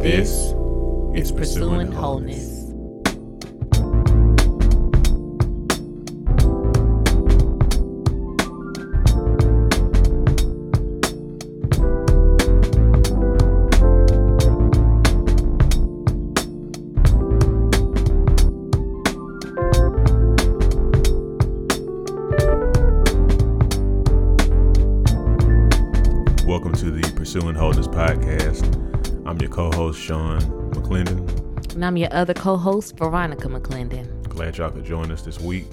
This is Pursuing Wholeness. Sean McClendon. And I'm your other co host, Veronica McClendon. Glad y'all could join us this week.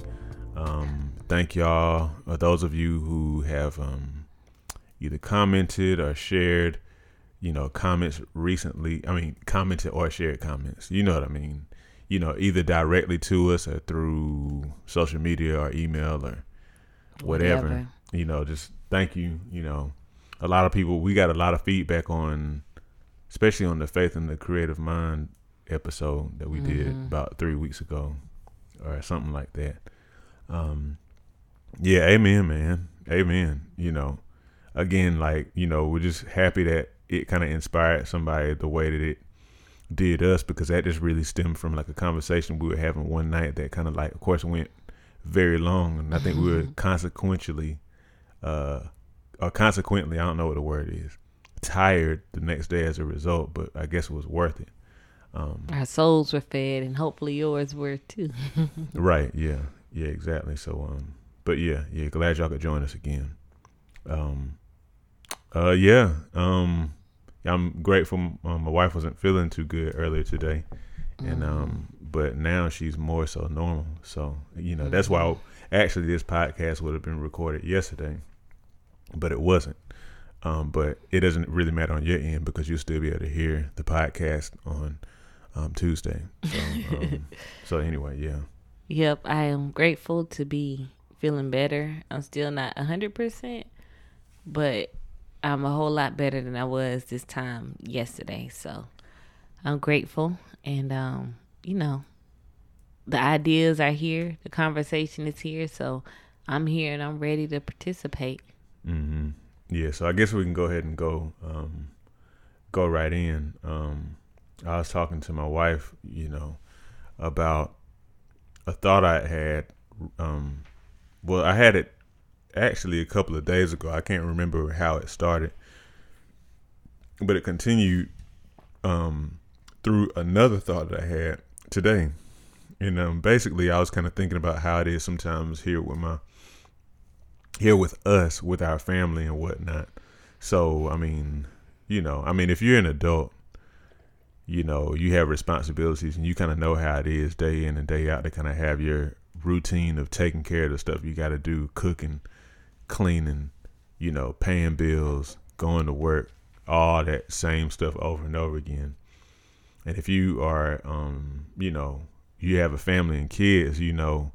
Um, thank y'all, uh, those of you who have um, either commented or shared, you know, comments recently. I mean, commented or shared comments. You know what I mean? You know, either directly to us or through social media or email or whatever. Whatever. You know, just thank you. You know, a lot of people, we got a lot of feedback on, especially on the Faith in the Creative Mind episode that we did about three weeks ago or something like that. Um, yeah, amen, man. Amen. You know, again, like, you know, we're just happy that it kind of inspired somebody the way that it did us because that just really stemmed from like a conversation we were having one night that kind of like, of course, went very long. And I think we were consequentially, uh, or consequently, I don't know what the word is, tired the next day as a result, but I guess it was worth it. Um, Our souls were fed, and hopefully yours were too. Right. Yeah. Yeah. Exactly. So, um, but yeah, yeah. Glad y'all could join us again. Um, uh, yeah. Um, I'm grateful. Um, my wife wasn't feeling too good earlier today, and um, but now she's more so normal. So you know that's why actually this podcast would have been recorded yesterday, but it wasn't. Um, but it doesn't really matter on your end because you'll still be able to hear the podcast on um, Tuesday. So, um, so anyway, yeah. Yep, I am grateful to be feeling better. I'm still not 100%, but I'm a whole lot better than I was this time yesterday. So I'm grateful. And, um, you know, the ideas are here, the conversation is here. So I'm here and I'm ready to participate. hmm Yeah, so I guess we can go ahead and go um, go right in. Um, I was talking to my wife, you know, about a thought I had. Um, well, I had it actually a couple of days ago. I can't remember how it started, but it continued um, through another thought that I had today. And um, basically, I was kind of thinking about how it is sometimes here with my here with us, with our family and whatnot. So, I mean, you know, I mean, if you're an adult, you know, you have responsibilities and you kind of know how it is day in and day out to kind of have your routine of taking care of the stuff you got to do, cooking, cleaning, you know, paying bills, going to work, all that same stuff over and over again. And if you are, um, you know, you have a family and kids, you know,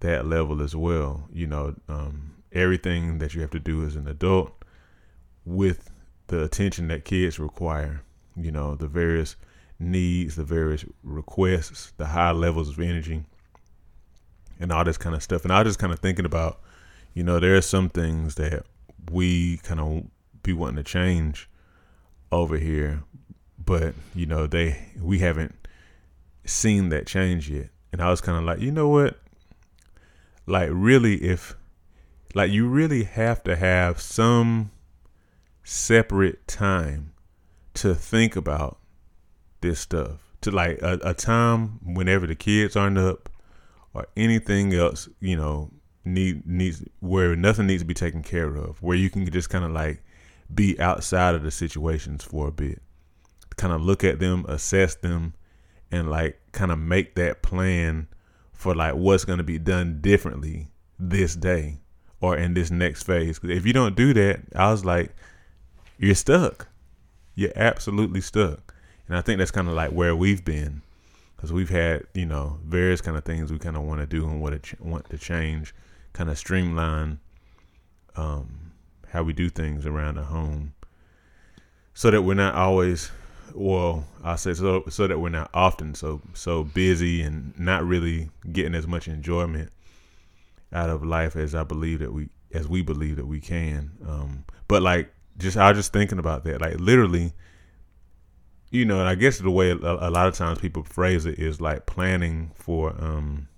that level as well. You know, um, everything that you have to do as an adult with the attention that kids require, you know, the various needs, the various requests, the high levels of energy, and all this kind of stuff. And I was just kind of thinking about, you know, there are some things that we kind of be wanting to change over here, but you know, they we haven't seen that change yet. And I was kind of like, you know what? Like, really, if like you really have to have some separate time to think about this stuff. To like a, a time whenever the kids aren't up or anything else, you know, need needs where nothing needs to be taken care of, where you can just kind of like be outside of the situations for a bit. Kind of look at them, assess them, and like kind of make that plan for like what's going to be done differently this day or in this next phase. 'Cause if you don't do that, I was like, you're stuck. You're absolutely stuck. And I think that's kind of like where we've been because we've had, you know, various kind of things we kind of want to do and to, ch- want to change, kind of streamline um, how we do things around the home so that we're not always well i say so so that we're not often so so busy and not really getting as much enjoyment out of life as i believe that we as we believe that we can um but like just i was just thinking about that like literally you know, and I guess the way a, a lot of times people phrase it is like planning for, um,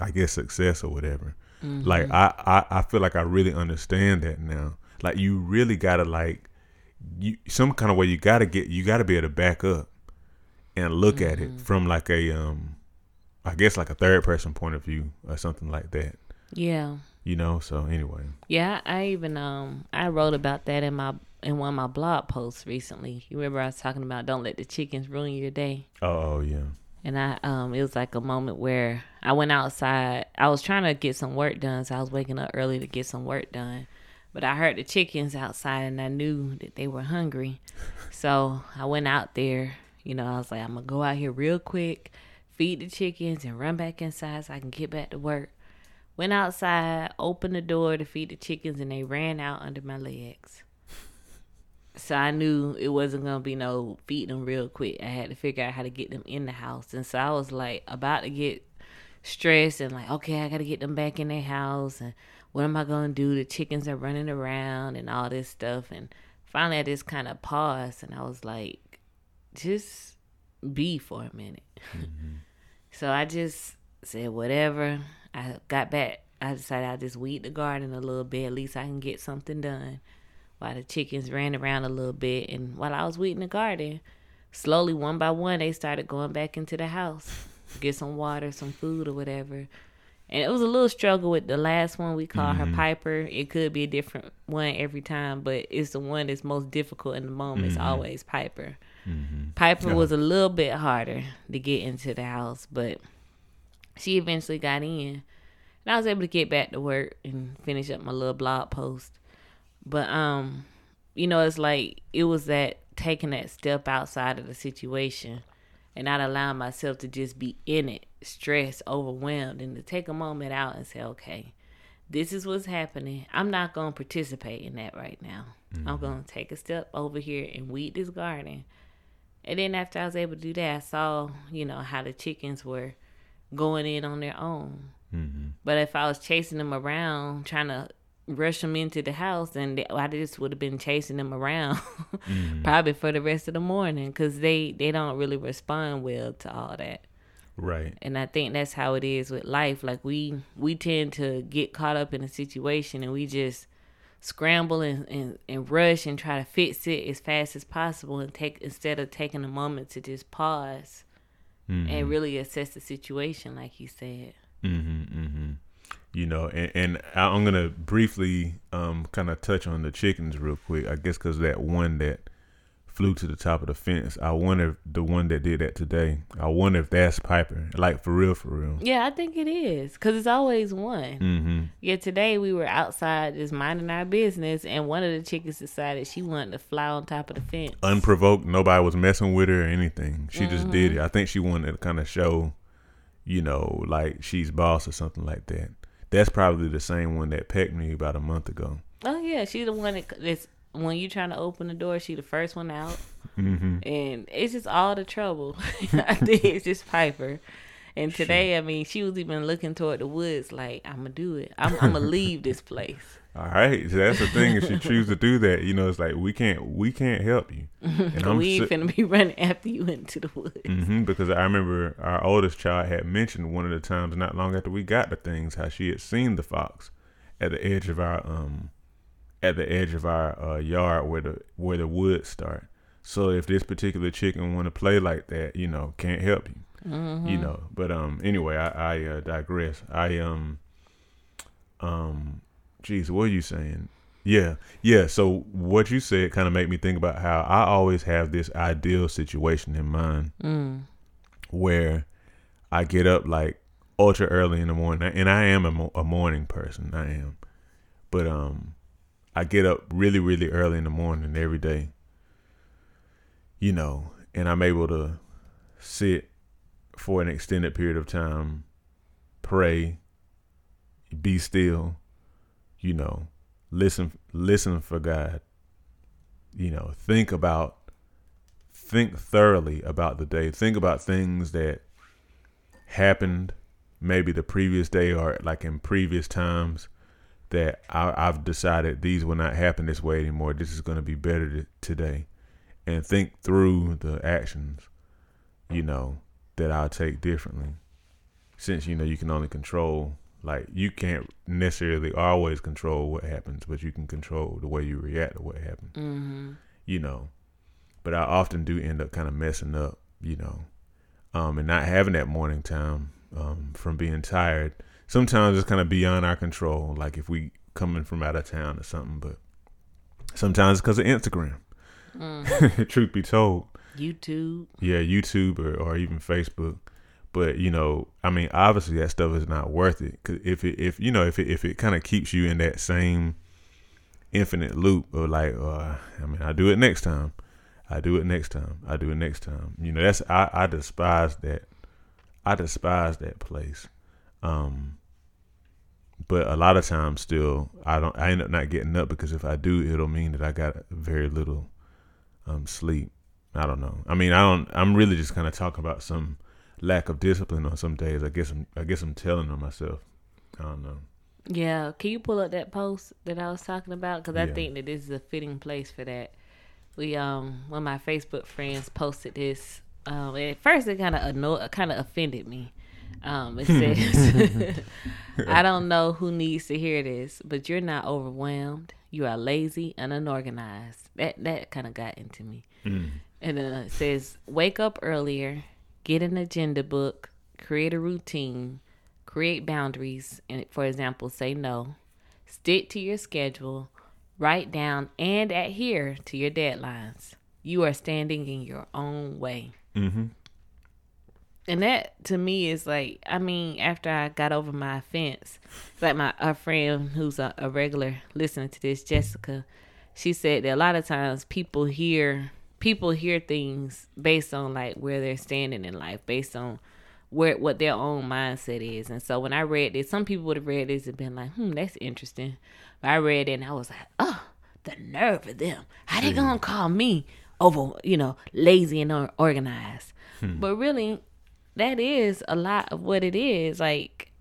I guess success or whatever. Mm-hmm. Like I, I, I feel like I really understand that now. Like you really gotta like, you some kind of way you gotta get you gotta be able to back up and look at Mm-hmm. it from like a um, I guess like a third person point of view or something like that. Yeah. You know. So anyway. Yeah, I even um I wrote about that in my in one of my blog posts recently. You remember I was talking about don't let the chickens ruin your day. Oh, oh yeah. And I um it was like a moment where I went outside. I was trying to get some work done, so I was waking up early to get some work done. But I heard the chickens outside and I knew that they were hungry. So I went out there, you know, I was like, I'm gonna go out here real quick, feed the chickens and run back inside so I can get back to work. Went outside, opened the door to feed the chickens and they ran out under my legs. So I knew it wasn't gonna be no feeding them real quick. I had to figure out how to get them in the house, and so I was like about to get stressed and like, okay, I gotta get them back in their house, and what am I gonna do? The chickens are running around and all this stuff, and finally I just kind of paused and I was like, just be for a minute. Mm-hmm. So I just said whatever. I got back. I decided I'll just weed the garden a little bit. At least I can get something done while the chickens ran around a little bit. And while I was weeding the garden, slowly one by one, they started going back into the house to get some water, some food, or whatever. And it was a little struggle with the last one we call her mm-hmm. Piper. It could be a different one every time, but it's the one that's most difficult in the moment. It's mm-hmm. always Piper. Piper Yeah. was a little bit harder to get into the house, but she eventually got in. And I was able to get back to work and finish up my little blog post. But um, you know, it's like it was that taking that step outside of the situation and not allowing myself to just be in it, stressed, overwhelmed, and to take a moment out and say, okay, this is what's happening. I'm not going to participate in that right now. I'm going to take a step over here and weed this garden. And then after I was able to do that, I saw, you know, how the chickens were going in on their own. Mm-hmm. But if I was chasing them around, trying to rush them into the house, then they, I just would have been chasing them around probably for the rest of the morning because they, they don't really respond well to all that. Right. And I think that's how it is with life. Like we we tend to get caught up in a situation and we just scramble and, and, and rush and try to fix it as fast as possible and take instead of taking a moment to just pause Mm-hmm. and really assess the situation like you said. Mm-hmm, mm-hmm. You know, and, and I'm gonna briefly um kind of touch on the chickens real quick. I guess because that one that flew to the top of the fence. I wonder if the one that did that today. I wonder if that's Piper. Like for real, for real. Yeah, I think it is because it's always one. Mm-hmm. Yeah, today we were outside just minding our business, and one of the chickens decided she wanted to fly on top of the fence. Unprovoked. Nobody was messing with her or anything. She just did it. I think she wanted to kind of show, you know, like she's boss or something like that. That's probably the same one that pecked me about a month ago. Oh yeah, she's the one that that's when you trying to open the door, she the first one out, Mm-hmm. and it's just all the trouble. I think it's just Piper. And today, I mean, she was even looking toward the woods, like I'm gonna do it. I'm, I'm gonna leave this place. All right, so that's the thing. If she choose to do that, you know, it's like we can't we can't help you. And we ain't si- finna be running after you into the woods. hmm because I remember our oldest child had mentioned one of the times not long after we got the things how she had seen the fox at the edge of our um at the edge of our uh, yard where the where the woods start. So if this particular chicken want to play like that, you know, can't help you. Mm-hmm. You know, but um anyway, I, I uh, digress. I um um geez, what are you saying? Yeah, yeah. So what you said kind of made me think about how I always have this ideal situation in mind Mm. where I get up like ultra early in the morning, and I am a, mo- a morning person. I am, but um, I get up really, really early in the morning every day. You know, and I'm able to sit for an extended period of time, pray, be still. You know, listen, listen for God. You know, think about think thoroughly about the day. Think about things that happened maybe the previous day or like in previous times that I, I've decided these will not happen this way anymore. This is going to be better t- today. and think through the actions, you know, that I'll take differently. Since you know you can only control like you can't necessarily always control what happens, but you can control the way you react to what happens. Mm-hmm. You know, but I often do end up kind of messing up. You know, um, and not having that morning time um, from being tired. Sometimes it's kind of beyond our control. Like if we coming from out of town or something, but sometimes it's because of Instagram. Mm. Truth be told, YouTube. yeah, YouTube or, or even Facebook. But you know, I mean, obviously that stuff is not worth it. Cause if it, if you know, if it, if it kind of keeps you in that same infinite loop of like, uh, I mean, I do it next time, I do it next time, I do it next time. You know, that's I, I despise that. I despise that place. Um, but a lot of times, still, I don't. I end up not getting up because if I do, it'll mean that I got very little um sleep. I don't know. I mean, I don't. I'm really just kind of talking about some lack of discipline on some days. I guess I'm. I guess I'm telling on myself. I don't know. Yeah, can you pull up that post that I was talking about? Because I Yeah. think that this is a fitting place for that. We um, one of my Facebook friends posted this. Um, at first it kind of annoyed, kind of offended me. Um, it says, "I don't know who needs to hear this, but you're not overwhelmed. You are lazy and unorganized." That that kind of got into me. Mm. And uh, it says, wake up earlier, get an agenda book, create a routine, create boundaries. And for example, say no, stick to your schedule, write down and adhere to your deadlines. You are standing in your own way. Mm-hmm. And that to me is like, I mean, after I got over my offense, like my a friend who's a, a regular listening to this, Jessica, she said that a lot of times people hear people hear things based on like where they're standing in life, based on where what their own mindset is. And so when I read this, some people would have read this and been like, hmm, that's interesting. But I read it and I was like, oh, the nerve of them. How they gonna call me over, you know, lazy and unorganized? But really, that is a lot of what it is. Like,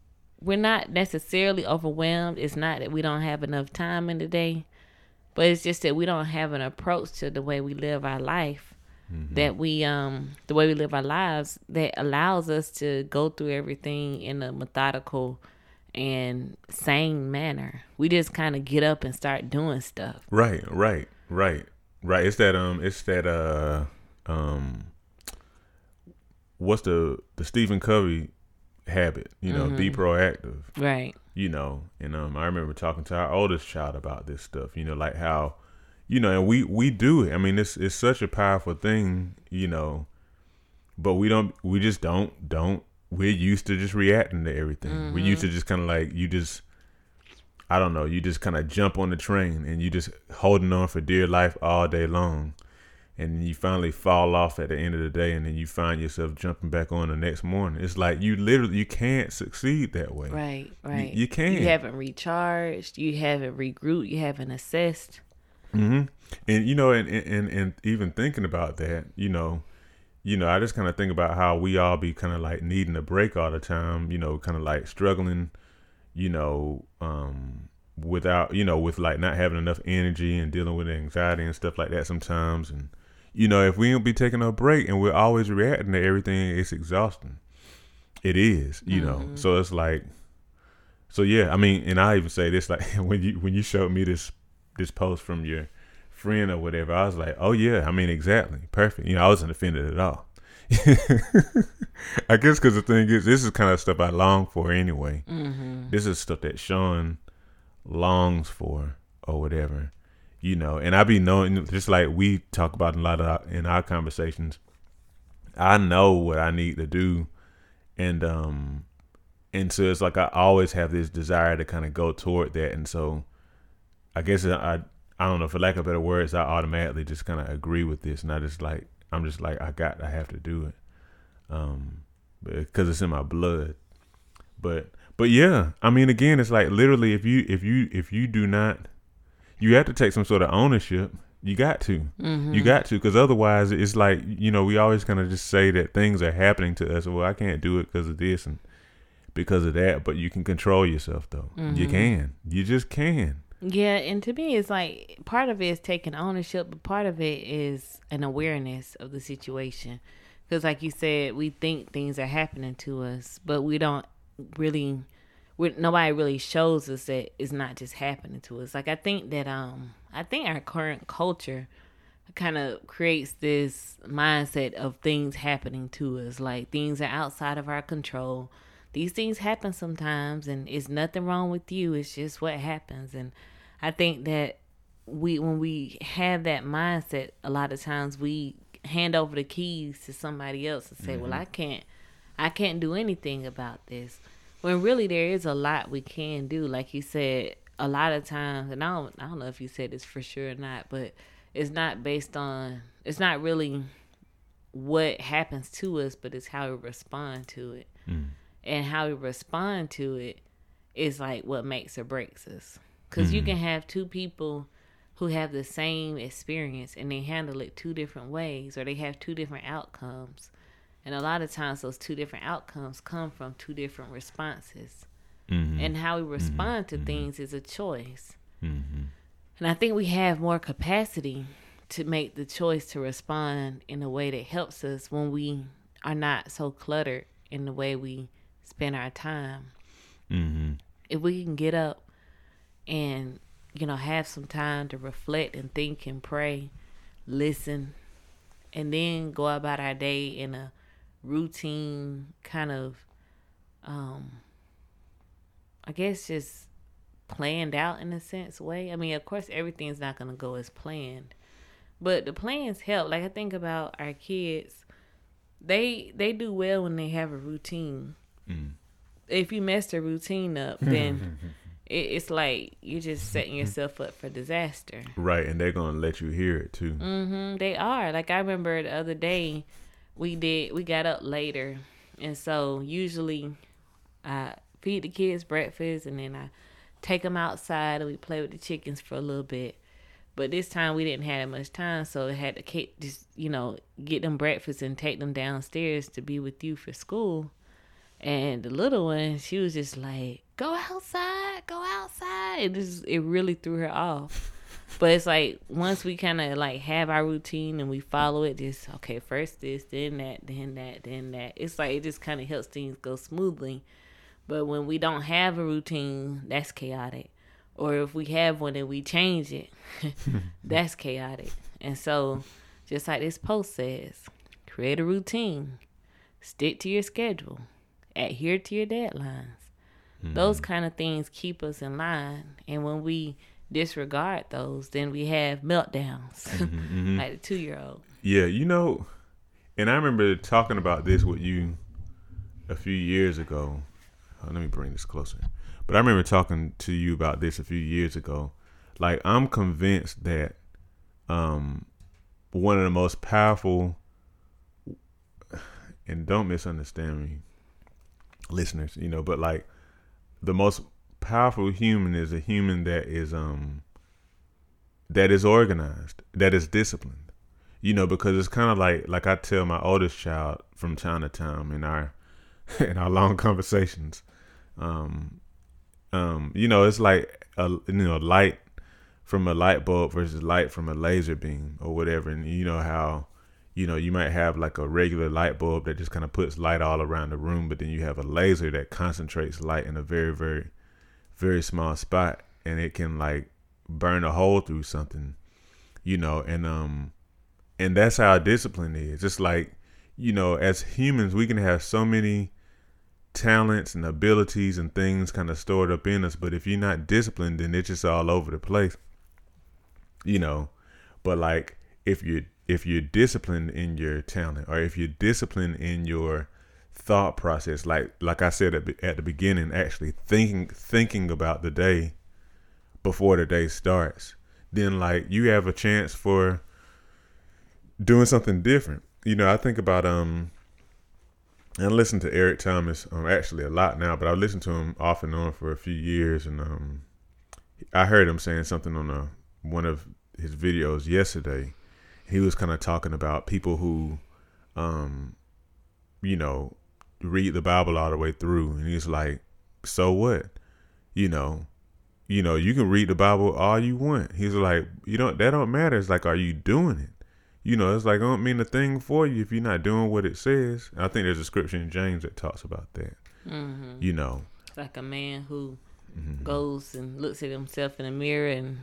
we're not necessarily overwhelmed. It's not that we don't have enough time in the day, but it's just that we don't have an approach to the way we live our life. That we um the way we live our lives that allows us to go through everything in a methodical and sane manner. We just kind of get up and start doing stuff. Right, right, right, right. It's that um, it's that uh, um, what's the the Stephen Covey habit? You know, be proactive. Right. You know, and um, I remember talking to our oldest child about this stuff. You know, like how, you know, and we we do it. I mean, it's it's such a powerful thing. You know, but we don't. We just don't don't. We're used to just reacting to everything. We're used to just kind of like you just. I don't know. You just kind of jump on the train and you just holding on for dear life all day long, and you finally fall off at the end of the day, and then you find yourself jumping back on the next morning. It's like you literally you can't succeed that way. Right, right. you can't You haven't recharged. You haven't regrouped. You haven't assessed. hmm And you know, and, and and even thinking about that, you know, you know, I just kind of think about how we all be kind of like needing a break all the time. You know, kind of like struggling, you know, um, without, you know, with like not having enough energy and dealing with anxiety and stuff like that sometimes. And you know, if we don't be taking a break and we're always reacting to everything, it's exhausting. It is, you know. So it's like, so yeah. I mean, and I even say this like when you when you showed me this this post from your friend or whatever, I was like, oh yeah, I mean exactly, perfect. You know, I wasn't offended at all. I guess because the thing is, this is kind of stuff I long for anyway. Mm-hmm. This is stuff that Sean longs for or whatever, you know. And I be knowing, just like we talk about a lot of in our conversations. I know what I need to do, and um, and so it's like I always have this desire to kind of go toward that, and so I guess I I don't know for lack of better words, I automatically just kind of agree with this, and I just like I'm just like I got I have to do it, um, because it's in my blood. But but yeah, I mean again, it's like literally if you if you if you do not, you have to take some sort of ownership. You got to, Mm-hmm. you got to, because otherwise it's like you know we always kind of just say that things are happening to us. Well, I can't do it because of this and because of that, but you can control yourself though. You Mhm. can, you just can. Yeah, and to me, it's like part of it is taking ownership, but part of it is an awareness of the situation. Because, like you said, we think things are happening to us, but we don't really. Nobody really shows us that it's not just happening to us. Like I think that um, I think our current culture kind of creates this mindset of things happening to us, like things are outside of our control. These things happen sometimes, and it's nothing wrong with you. It's just what happens, and I think that we when we have that mindset, a lot of times we hand over the keys to somebody else and say, mm-hmm. "Well, I can't, I can't do anything about this." When really there is a lot we can do. Like you said, a lot of times, and I don't, I don't know if you said this for sure or not, but it's not based on, it's not really what happens to us, but it's how we respond to it, mm. and how we respond to it is like what makes or breaks us. Because mm-hmm. you can have two people who have the same experience and they handle it two different ways or they have two different outcomes. And a lot of times those two different outcomes come from two different responses. Mm-hmm. And how we mm-hmm. respond mm-hmm. to things is a choice. Mm-hmm. And I think we have more capacity to make the choice to respond in a way that helps us when we are not so cluttered in the way we spend our time. Mm-hmm. If we can get up and you know have some time to reflect and think and pray listen and then go about our day in a routine kind of um i guess just planned out in a sense way i mean of course everything's not going to go as planned but the plans help like i think about our kids they they do well when they have a routine mm. if you mess their routine up then it, it's like you're just setting yourself up for disaster. Right, and they're gonna let you hear it too. Mm-hmm. They are. Like I remember the other day, we did. We got up later, and so usually, I feed the kids breakfast, and then I take them outside and we play with the chickens for a little bit. But this time we didn't have that much time, so I had to just you know get them breakfast and take them downstairs to be with you for school. And the little one, she was just like, "Go outside, go outside." It just it really threw her off. But it's like once we kind of like have our routine and we follow it, just okay, first this, then that, then that, then that. It's like it just kind of helps things go smoothly. But when we don't have a routine, that's chaotic. Or if we have one and we change it, that's chaotic. And so, just like this post says, create a routine, stick to your schedule adhere to your deadlines. Mm-hmm. Those kind of things keep us in line. And when we disregard those, then we have meltdowns, mm-hmm, mm-hmm. like a two year old. Yeah, you know, and I remember talking about this with you a few years ago. Oh, let me bring this closer. But I remember talking to you about this a few years ago. Like I'm convinced that um, one of the most powerful and don't misunderstand me listeners, you know, but like the most powerful human is a human that is um that is organized, that is disciplined. You know, because it's kind of like like I tell my oldest child from time to time in our in our long conversations. Um um you know, it's like a you know, light from a light bulb versus light from a laser beam or whatever and you know how you know, you might have like a regular light bulb that just kind of puts light all around the room, but then you have a laser that concentrates light in a very, very, very small spot, and it can like burn a hole through something, you know, and um, and that's how discipline is. It's like, you know, as humans, we can have so many talents and abilities and things kind of stored up in us, but if you're not disciplined, then it's just all over the place, you know. But like, if you're if you're disciplined in your talent or if you're disciplined in your thought process like like I said at, at the beginning actually thinking thinking about the day before the day starts. Then like you have a chance for doing something different. You know I think about um I listen to Eric Thomas um actually a lot now but I've listened to him off and on for a few years and um I heard him saying something on a one of his videos yesterday. He was kind of talking about people who, um, you know, read the Bible all the way through, and he's like, so what? You know, you know, you can read the Bible all you want. He's like, you don't that don't matter. It's like, are you doing it? You know, it's like I don't mean a thing for you if you're not doing what it says. I think there's a scripture in James that talks about that. Mm-hmm. You know, it's like a man who mm-hmm. goes and looks at himself in the mirror and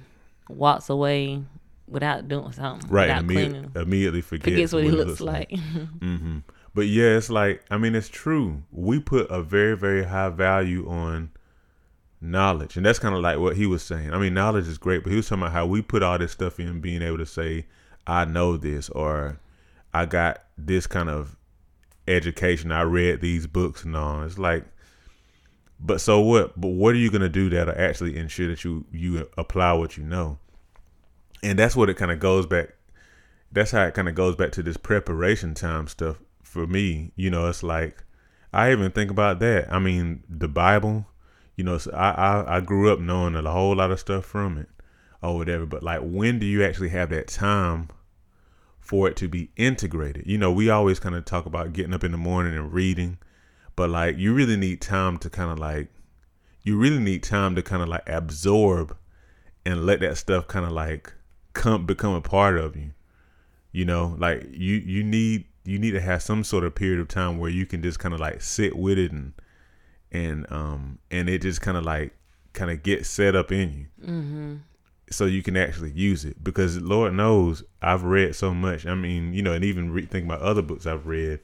walks away without doing something. Right, immediately, immediately forgets, forgets what, what he looks, looks like. like. mm-hmm. But yeah, it's like I mean, it's true. We put a very, very high value on knowledge, and that's kind of like what he was saying. I mean, knowledge is great, but he was talking about how we put all this stuff in, being able to say, "I know this," or "I got this kind of education. I read these books and all." It's like, but so what? But what are you gonna do that'll actually ensure that you you apply what you know? And that's what it kind of goes back. That's how it kind of goes back to this preparation time stuff for me, you know, it's like I even think about that. I mean, the Bible, you know, so I, I I grew up knowing a whole lot of stuff from it or whatever. But like, when do you actually have that time for it to be integrated? You know, we always kind of talk about getting up in the morning and reading, but like, you really need time to kind of like, you really need time to kind of like absorb and let that stuff kind of like come become a part of you. You know, like you you need you need to have some sort of period of time where you can just kind of like sit with it and and um and it just kind of like kind of get set up in you mm-hmm. so you can actually use it because lord knows i've read so much i mean you know and even re- think about other books i've read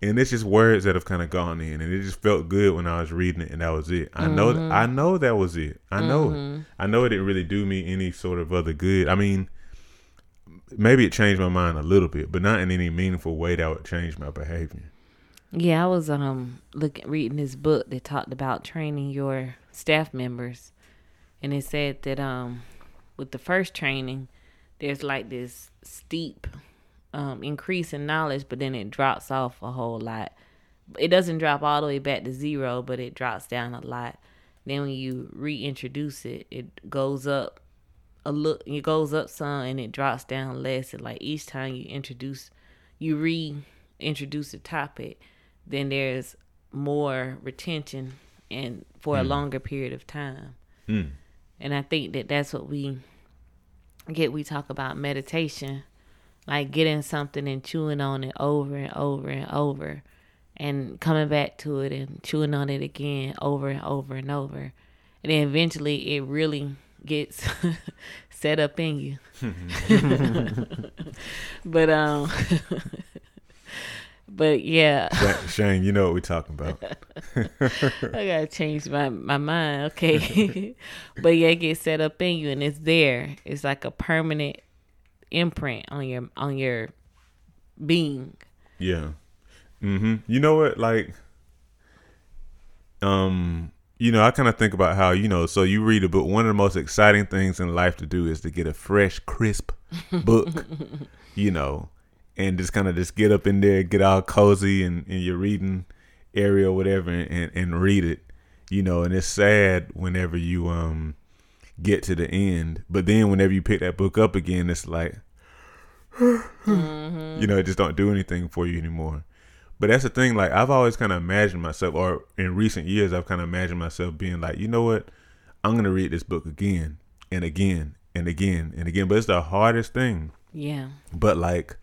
and it's just words that have kind of gone in and it just felt good when i was reading it and that was it i mm-hmm. know i know that was it i know mm-hmm. it i know it didn't really do me any sort of other good i mean maybe it changed my mind a little bit, but not in any meaningful way that would change my behavior. Yeah, I was um looking reading this book that talked about training your staff members, and it said that um with the first training, there's like this steep um increase in knowledge, but then it drops off a whole lot. It doesn't drop all the way back to zero, but it drops down a lot. Then when you reintroduce it, it goes up a look it goes up some and it drops down less and like each time you introduce you reintroduce the topic then there's more retention and for mm. a longer period of time mm. and i think that that's what we get we talk about meditation like getting something and chewing on it over and over and over and coming back to it and chewing on it again over and over and over and then eventually it really gets set up in you. but um but yeah. Shane, you know what we're talking about. I gotta change my, my mind, okay. but yeah, it gets set up in you and it's there. It's like a permanent imprint on your on your being. Yeah. Mm-hmm. You know what? Like um you know, I kind of think about how, you know, so you read a book. One of the most exciting things in life to do is to get a fresh, crisp book, you know, and just kind of just get up in there, get all cozy in, in your reading area or whatever and, and, and read it, you know, and it's sad whenever you um get to the end. But then whenever you pick that book up again, it's like, mm-hmm. you know, it just don't do anything for you anymore. But that's the thing. Like I've always kind of imagined myself, or in recent years, I've kind of imagined myself being like, you know what, I'm gonna read this book again and again and again and again. But it's the hardest thing. Yeah. But like,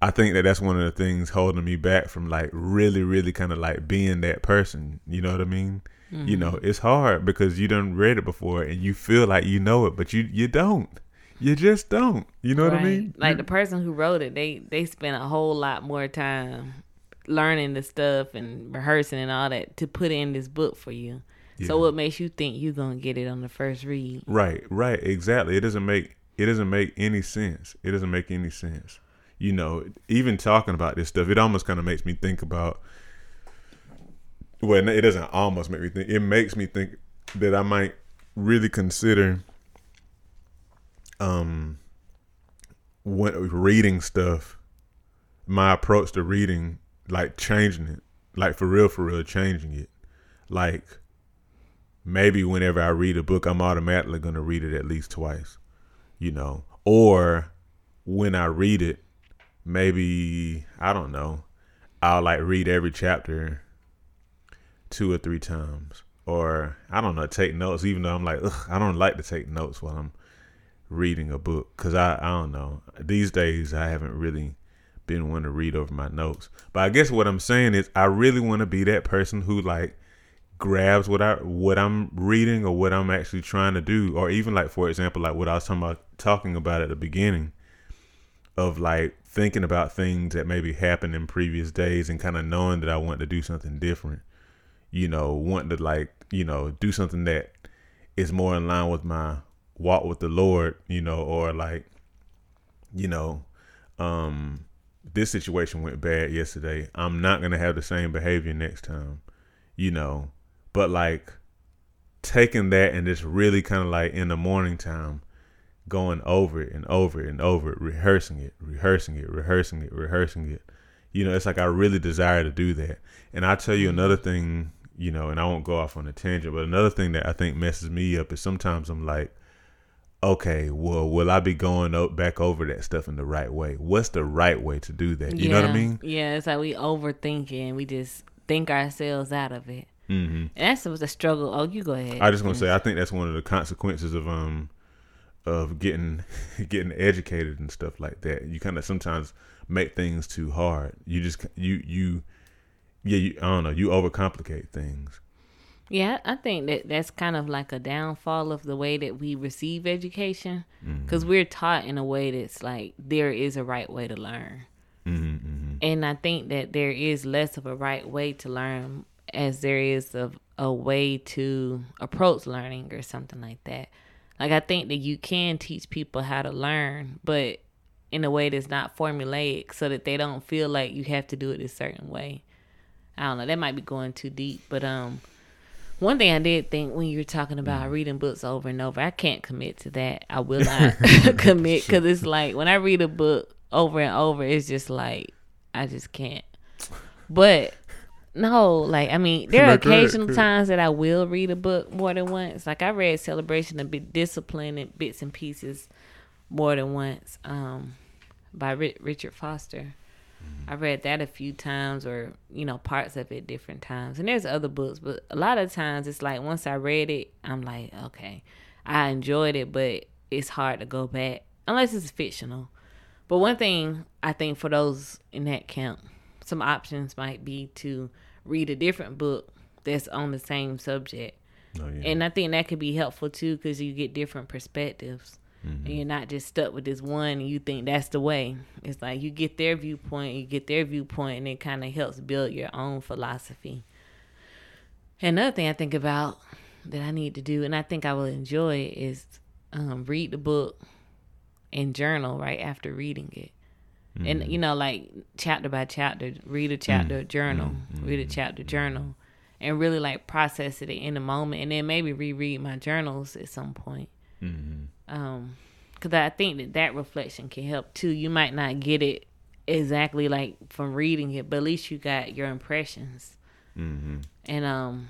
I think that that's one of the things holding me back from like really, really kind of like being that person. You know what I mean? Mm-hmm. You know, it's hard because you done read it before and you feel like you know it, but you you don't. You just don't. You know right. what I mean? Like the person who wrote it, they they spent a whole lot more time learning the stuff and rehearsing and all that to put in this book for you. Yeah. So what makes you think you're gonna get it on the first read? Right, right, exactly. It doesn't make it doesn't make any sense. It doesn't make any sense. You know, even talking about this stuff, it almost kind of makes me think about. Well, it doesn't almost make me think. It makes me think that I might really consider, um, when reading stuff, my approach to reading like changing it, like for real, for real, changing it. Like maybe whenever I read a book, I'm automatically gonna read it at least twice, you know. Or when I read it, maybe I don't know, I'll like read every chapter two or three times or I don't know, take notes. Even though I'm like, I don't like to take notes while I'm reading a book because I I don't know. These days I haven't really been one to read over my notes. But I guess what I'm saying is I really want to be that person who like grabs what I what I'm reading or what I'm actually trying to do, or even like for example, like what I was talking about talking about at the beginning of like thinking about things that maybe happened in previous days and kind of knowing that I want to do something different. You know, wanting to like, you know, do something that is more in line with my walk with the Lord, you know, or like, you know, um, this situation went bad yesterday. I'm not gonna have the same behavior next time, you know. But like taking that and just really kind of like in the morning time going over it and over it and over it, rehearsing it, rehearsing it, rehearsing it, rehearsing it. You know, it's like I really desire to do that. And I tell you another thing, you know, and I won't go off on a tangent, but another thing that I think messes me up is sometimes I'm like, okay, well, will I be going up, back over that stuff in the right way? What's the right way to do that? You yeah. know what I mean? Yeah, it's like we overthinking. And we just think ourselves out of it. Mm-hmm. And that's was a struggle. Oh, you go ahead. I just want to say, I think that's one of the consequences of um of getting getting educated and stuff like that. You kind of sometimes make things too hard. You just you you yeah you, I don't know. You overcomplicate things. Yeah, I think that that's kind of like a downfall of the way that we receive education because Mm-hmm. we're taught in a way that's like there is a right way to learn. Mm-hmm, mm-hmm. And I think that there is less of a right way to learn as there is of a way to approach learning or something like that. Like I think that you can teach people how to learn, but in a way that's not formulaic so that they don't feel like you have to do it a certain way. I don't know, that might be going too deep, but um one thing I did think when you were talking about reading books over and over, I can't commit to that. I will not commit because it's like when I read a book over and over, it's just like I just can't. But no, like I mean, there are occasional times that I will read a book more than once. Like I read Celebration of Bit Discipline in bits and pieces more than once um, by Ri- Richard Foster. Mm-hmm. I read that a few times, or you know, parts of it different times. And there's other books, but a lot of times it's like once I read it, I'm like, okay, I enjoyed it, but it's hard to go back unless it's fictional. But one thing I think for those in that camp, some options might be to read a different book that's on the same subject. Oh, yeah. And I think that could be helpful too because you get different perspectives. Mm-hmm. And you're not just stuck with this one and you think that's the way. It's like you get their viewpoint, you get their viewpoint, and it kind of helps build your own philosophy. Another thing I think about that I need to do, and I think I will enjoy, is um, read the book and journal right after reading it. Mm-hmm. And you know, like chapter by chapter, read a chapter, journal, Mm-hmm. read a chapter, journal, and really like process it in the moment, and then maybe reread my journals at some point. Mm-hmm. Um, because I think that that reflection can help too. You might not get it exactly like from reading it, but at least you got your impressions, Mm-hmm. and um,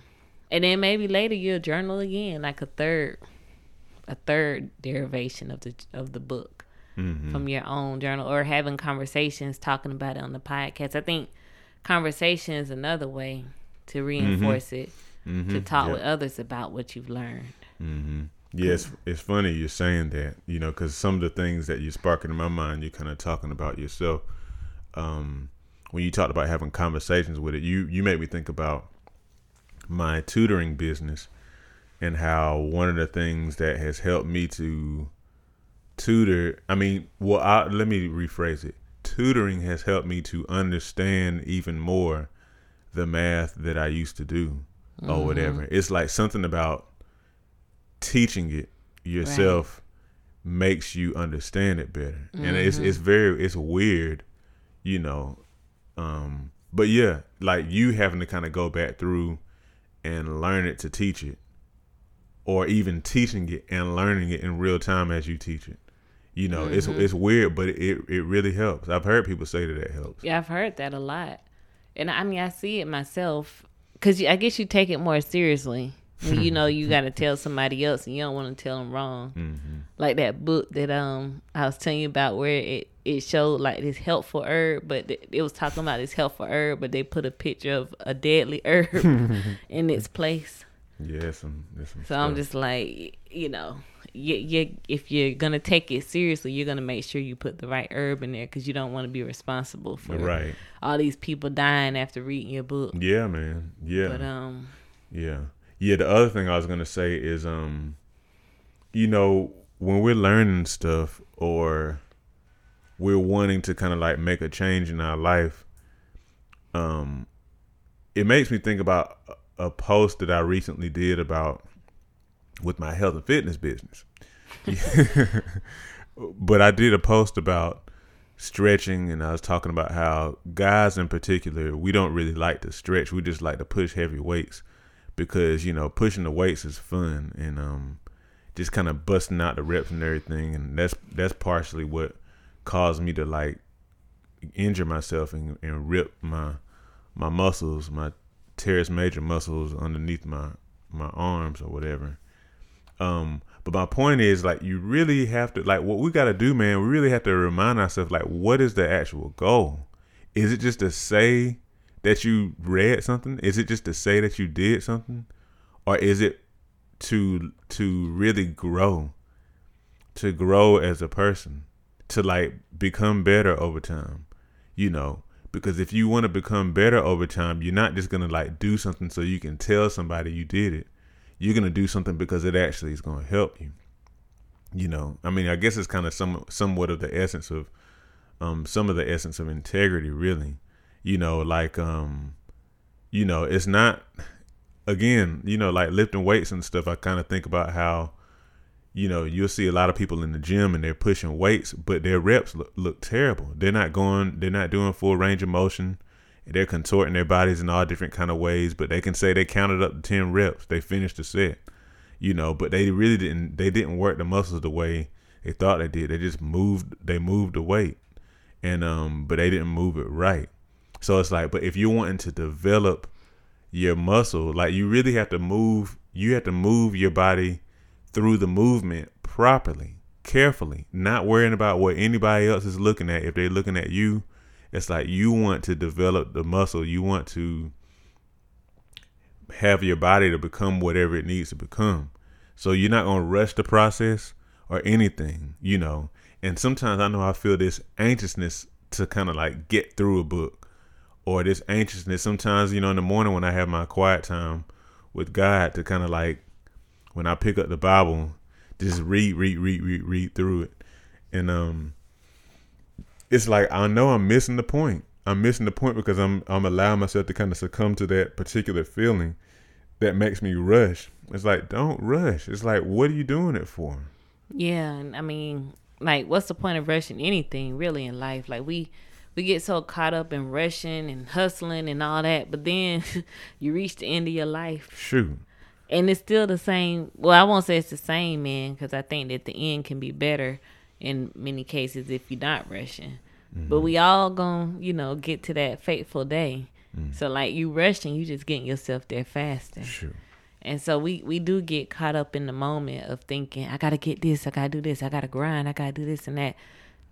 and then maybe later you'll journal again, like a third, a third derivation of the of the book Mm-hmm. from your own journal or having conversations talking about it on the podcast. I think conversation is another way to reinforce it Mm-hmm. to talk Yep. with others about what you've learned. Mm-hmm. Yeah, it's, it's funny you're saying that, you know, because some of the things that you're sparking in my mind, you're kind of talking about yourself. Um, when you talked about having conversations with it, you you made me think about my tutoring business and how one of the things that has helped me to tutor. I mean, well, I, let me rephrase it. Tutoring has helped me to understand even more the math that I used to do or whatever. It's like something about teaching it yourself makes you understand it better. And it's it's very it's weird, you know. Um but yeah, like you having to kind of go back through and learn it to teach it or even teaching it and learning it in real time as you teach it. You know, it's it's weird, but it it really helps. I've heard people say that it helps. Yeah, I've heard that a lot, and I mean I see it myself because I guess you take it more seriously when you know you got to tell somebody else and you don't want to tell them wrong. Mm-hmm. Like that book that um I was telling you about where it it showed like this helpful herb, but it, it was talking about this helpful herb, but they put a picture of a deadly herb in its place. Yeah, some, some So stuff. I'm just like, you know, you, you if you're gonna take it seriously, you're gonna make sure you put the right herb in there because you don't want to be responsible for right. all these people dying after reading your book. Yeah, man. Yeah. But um, Yeah. Yeah, the other thing I was gonna say is um you know, when we're learning stuff or we're wanting to kind of like make a change in our life, um it makes me think about a a post that I recently did about with my health and fitness business. but I did a post about stretching and I was talking about how guys in particular, we don't really like to stretch. We just like to push heavy weights because, you know, pushing the weights is fun and um just kind of busting out the reps and everything and that's that's partially what caused me to like injure myself and, and rip my my muscles, my teres major muscles underneath my my arms or whatever. Um, but my point is like you really have to like what we got to do, man. We really have to remind ourselves like what is the actual goal? Is it just to say that you read something? Is it just to say that you did something, or is it to to really grow, to grow as a person, to like become better over time? You know, because if you want to become better over time, you're not just gonna like do something so you can tell somebody you did it you're gonna do something because it actually is gonna help you. You know, I mean, I guess it's kind of some somewhat of the essence of um some of the essence of integrity, really. You know, like um, you know, it's not again, you know, like lifting weights and stuff. I kind of think about how, you know, you'll see a lot of people in the gym and they're pushing weights, but their reps look, look terrible. They're not going, they're not doing full range of motion they're contorting their bodies in all different kind of ways but they can say they counted up to 10 reps they finished the set you know but they really didn't they didn't work the muscles the way they thought they did they just moved they moved the weight and um but they didn't move it right so it's like but if you're wanting to develop your muscle like you really have to move you have to move your body through the movement properly carefully not worrying about what anybody else is looking at. If they're looking at you it's like you want to develop the muscle. You want to have your body to become whatever it needs to become. So you're not going to rush the process or anything you know. And sometimes i know i feel this anxiousness to kind of like get through a book or this anxiousness sometimes you know in the morning when i have my quiet time with god to kind of like when i pick up the bible just read read read read read through it and um it's like I know I'm missing the point. I'm missing the point because I'm I'm allowing myself to kind of succumb to that particular feeling that makes me rush. It's like don't rush. It's like what are you doing it for? yeah, and I mean, like, what's the point of rushing anything really in life? Like we. We get so caught up in rushing and hustling and all that, but then you reach the end of your life Shoot. and it's still the same. Well, I won't say it's the same, man, because I think that the end can be better in many cases if you're not rushing. Mm-hmm. But we all gonna, you know, get to that fateful day. Mm. So like you rushing, you just getting yourself there faster. Shoot. And so we we do get caught up in the moment of thinking, I gotta get this, I gotta do this, I gotta grind, I gotta do this and that.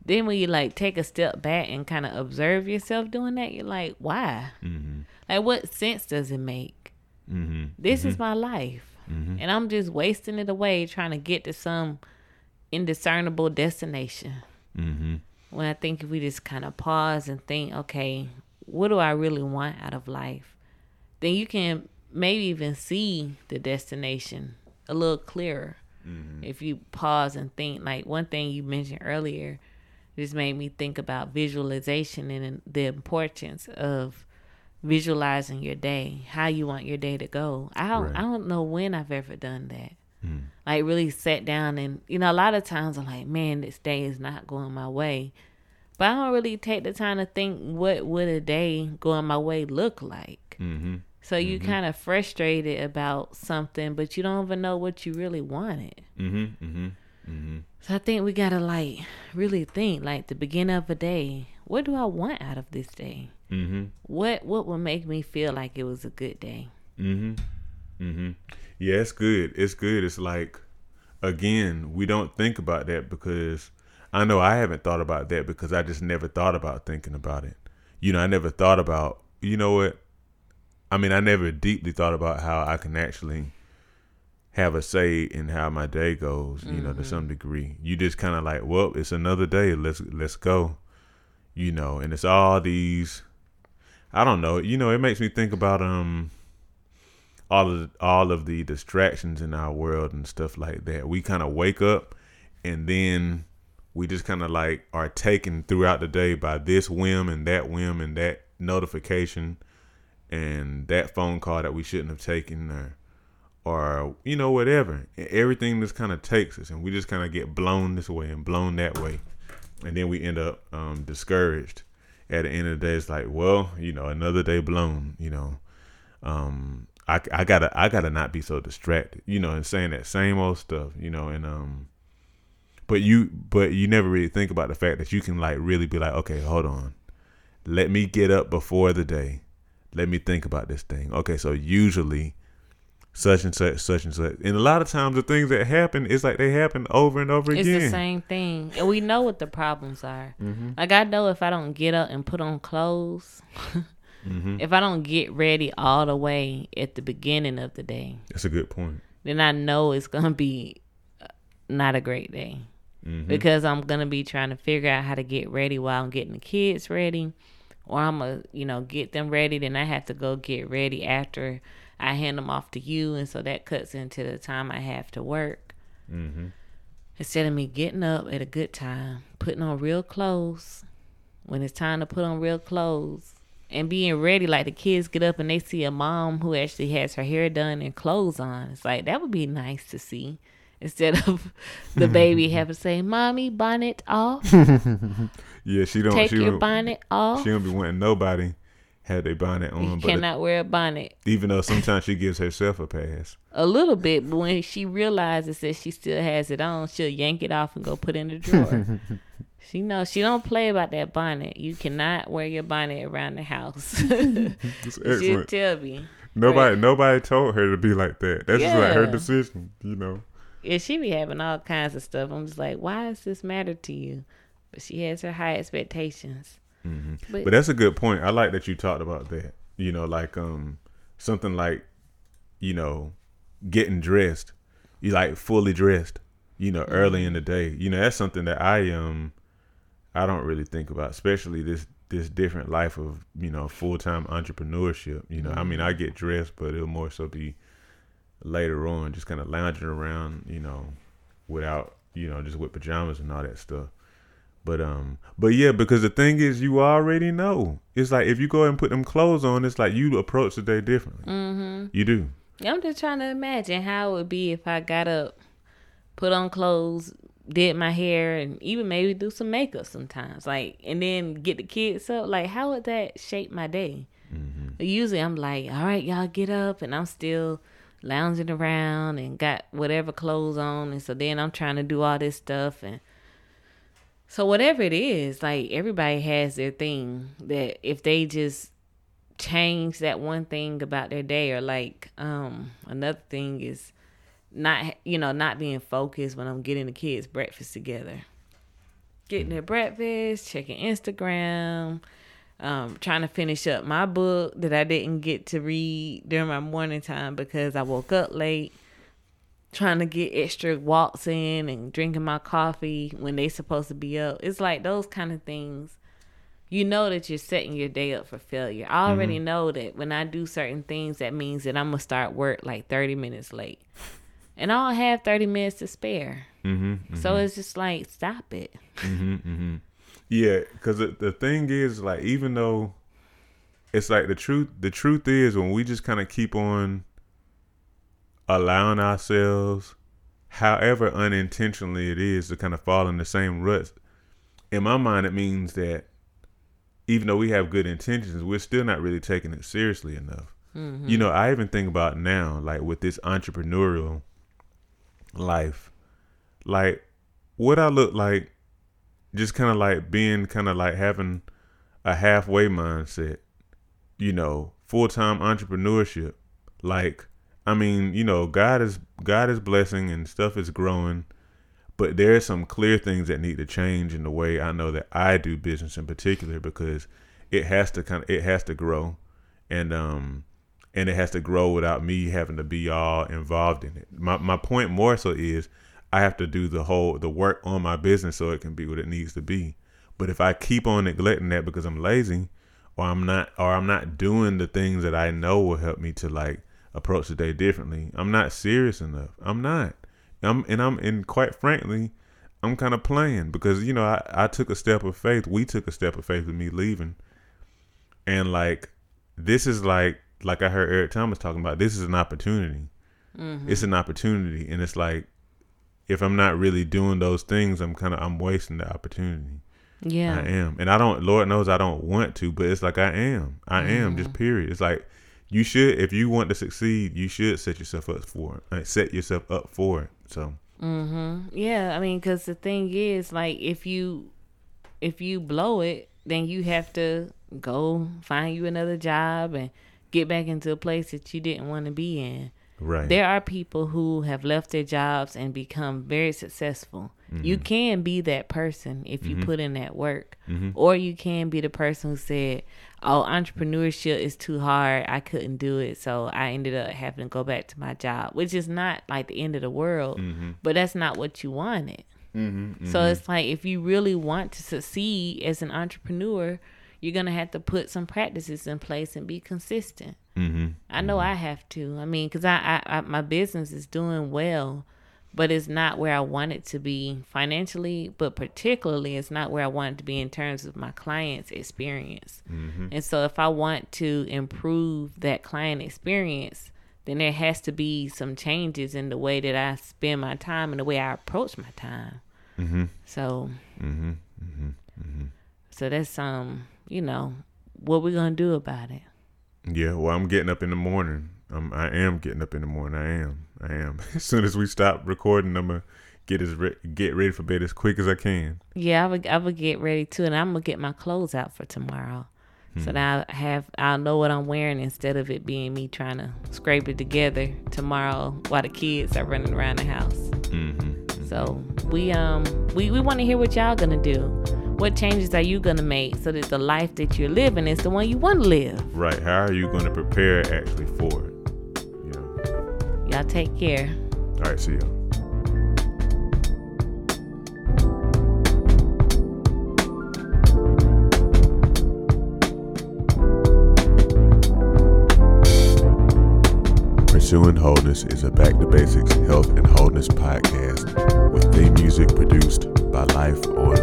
Then when you like take a step back and kind of observe yourself doing that, you're like, why? Mm-hmm. Like, what sense does it make? Mm-hmm. This is my life, Mhm. and I'm just wasting it away trying to get to some indiscernible destination. Mm-hmm. When I think if we just kind of pause and think, okay, what do I really want out of life? Then you can maybe even see the destination a little clearer if you pause and think. Like one thing you mentioned earlier just made me think about visualization and the importance of visualizing your day, how you want your day to go. I don't, Right. I don't know when I've ever done that. Mm. Like really sat down and you know a lot of times I'm like, man, this day is not going my way. But I don't really take the time to think what would a day going my way look like. Mm-hmm. So you kind of frustrated about something, but you don't even know what you really wanted. Mm-hmm. Mm-hmm. So I think we gotta like really think like the beginning of a day. What do I want out of this day? Mm-hmm. What what would make me feel like it was a good day? Mm-hmm. Mm-hmm. Yeah, it's good. It's good. It's like again, we don't think about that because I know I haven't thought about that because I just never thought about thinking about it. You know, I never thought about you know what? I mean, I never deeply thought about how I can actually have a say in how my day goes, you know, to some degree. You just kind of like, well, it's another day. Let's let's go. You know, and it's all these I don't know. You know, it makes me think about um all of the, all of the distractions in our world and stuff like that. We kind of wake up and then we just kind of like are taken throughout the day by this whim and that whim and that notification and that phone call that we shouldn't have taken or or you know whatever. And everything just kind of takes us and we just kind of get blown this way and blown that way. And then we end up um, discouraged. At the end of the day it's like well you know another day blown you know. Um, I, I gotta I gotta not be so distracted you know and saying that same old stuff you know and um but you but you never really think about the fact that you can like really be like okay hold on. Let me get up before the day. Let me think about this thing. Okay so usually such and such, such and such. And a lot of times the things that happen, it's like they happen over and over It's again. It's the same thing, and we know what the problems are. Mm-hmm. Like I know if I don't get up and put on clothes, Mm-hmm. if I don't get ready all the way at the beginning of the day, That's a good point. then I know it's gonna be uh, not a great day Mm-hmm. because I'm gonna be trying to figure out how to get ready while I'm getting the kids ready, or I'm gonna you know get them ready. Then I have to go get ready after I hand them off to you, and so that cuts into the time I have to work. Mm-hmm. Instead of me getting up at a good time, putting on real clothes when it's time to put on real clothes and being ready like the kids get up and they see a mom who actually has her hair done and clothes on. It's like that would be nice to see. Instead of the baby having to say, Mommy, bonnet off. Yeah, she don't. Take she your don't, bonnet off. She don't be wanting nobody had their bonnet on. You But cannot wear a bonnet. even though sometimes she gives herself a pass. A little bit, but when she realizes that she still has it on, she'll yank it off and go put it in the drawer. she knows she don't play about that bonnet. You cannot wear your bonnet around the house. She'll tell me. Nobody, nobody told her to be like that. That's just like her decision. You know. Yeah, she be having all kinds of stuff. I'm just like, why does this matter to you? But she has her high expectations. Mm-hmm. But, But that's a good point. I like that you talked about that. You know, like um something like, you know, getting dressed. You like fully dressed, you know, early in the day. You know, that's something that I um I don't really think about, especially this this different life of, you know, full time entrepreneurship. You know, I mean I get dressed, but it'll more so be later on, just kinda lounging around, you know, without you know, just with pajamas and all that stuff. But um, but yeah, because the thing is, you already know. It's like if you go and put them clothes on, it's like you approach the day differently. mm-hmm. You do. I'm just trying to imagine how it would be if I got up, put on clothes, did my hair, and even maybe do some makeup sometimes. Like, and then get the kids up. Like, how would that shape my day? Mm-hmm. Usually, I'm like, all right, y'all get up, and I'm still lounging around and got whatever clothes on, and so then I'm trying to do all this stuff and. So whatever it is, like everybody has their thing that if they just change that one thing about their day or like um another thing is not you know not being focused when I'm getting the kids breakfast together. Getting their breakfast, checking Instagram, um trying to finish up my book that I didn't get to read during my morning time because I woke up late trying to get extra walks in and drinking my coffee when they supposed to be up. It's like those kind of things. You know that you're setting your day up for failure. I already know that when I do certain things, that means that I'm gonna start work like 30 minutes late, and I don't have 30 minutes to spare. Mm-hmm. So it's just like stop it. Mm-hmm. Mm-hmm. Yeah, because the, the thing is, like, even though it's like the truth, the truth is when we just kind of keep on allowing ourselves, however unintentionally it is, to kind of fall in the same ruts. In my mind, it means that even though we have good intentions, we're still not really taking it seriously enough. Mm-hmm. You know, I even think about now, like with this entrepreneurial life, like what I look like, just kind of like being kind of like having a halfway mindset, you know, full time entrepreneurship. Like, I mean, you know, God is God is blessing and stuff is growing, but there are some clear things that need to change in the way I know that I do business in particular because it has to kind of it has to grow, and um, and it has to grow without me having to be all involved in it. My my point more so is I have to do the whole the work on my business so it can be what it needs to be. But if I keep on neglecting that because I'm lazy or I'm not or I'm not doing the things that I know will help me to like approach the day differently, I'm not serious enough. I'm not. I'm and I'm and quite frankly, I'm kind of playing because you know I, I took a step of faith. We took a step of faith with me leaving, and like this is like like I heard Eric Thomas talking about. This is an opportunity. Mm-hmm. It's an opportunity, and it's like if I'm not really doing those things, I'm kind of I'm wasting the opportunity. Yeah, I am, and I don't. Lord knows I don't want to, but it's like I am. I mm-hmm. am. Just period. It's like you should, if you want to succeed, you should set yourself up for it. Like, set yourself up for it. So. Mhm. Yeah, I mean, because the thing is, like, if you if you blow it, then you have to go find you another job and get back into a place that you didn't want to be in. Right. There are people who have left their jobs and become very successful. Mm-hmm. You can be that person if you mm-hmm. put in that work. Mm-hmm. Or you can be the person who said, Oh, entrepreneurship is too hard. I couldn't do it. So I ended up having to go back to my job, which is not like the end of the world, mm-hmm. but that's not what you wanted. Mm-hmm. So mm-hmm. it's like if you really want to succeed as an entrepreneur, you're gonna have to put some practices in place and be consistent. Mm-hmm. I know. I have to. I mean, because I, I, I, my business is doing well, but it's not where I want it to be financially. But particularly, it's not where I want it to be in terms of my client's experience. Mm-hmm. And so, if I want to improve that client experience, then there has to be some changes in the way that I spend my time and the way I approach my time. Mm-hmm. So, mm-hmm. Mm-hmm. so that's um you know, what we're gonna do about it? Yeah, well, I'm getting up in the morning. I'm, I am getting up in the morning. I am. I am. as soon as we stop recording, I'm gonna get as re- get ready for bed as quick as I can. Yeah, I would. I would get ready too, and I'm gonna get my clothes out for tomorrow. Hmm. So that I have, I'll know what I'm wearing instead of it being me trying to scrape it together tomorrow while the kids are running around the house. Mm-hmm. So we um we we want to hear what y'all gonna do. What changes are you to make so that the life that you're living is the one you want to live? Right. How are you to prepare actually for it? Y'all take care. All right. See y'all. Pursuing Wholeness is a Back to Basics Health and Wholeness podcast with theme music produced by Life on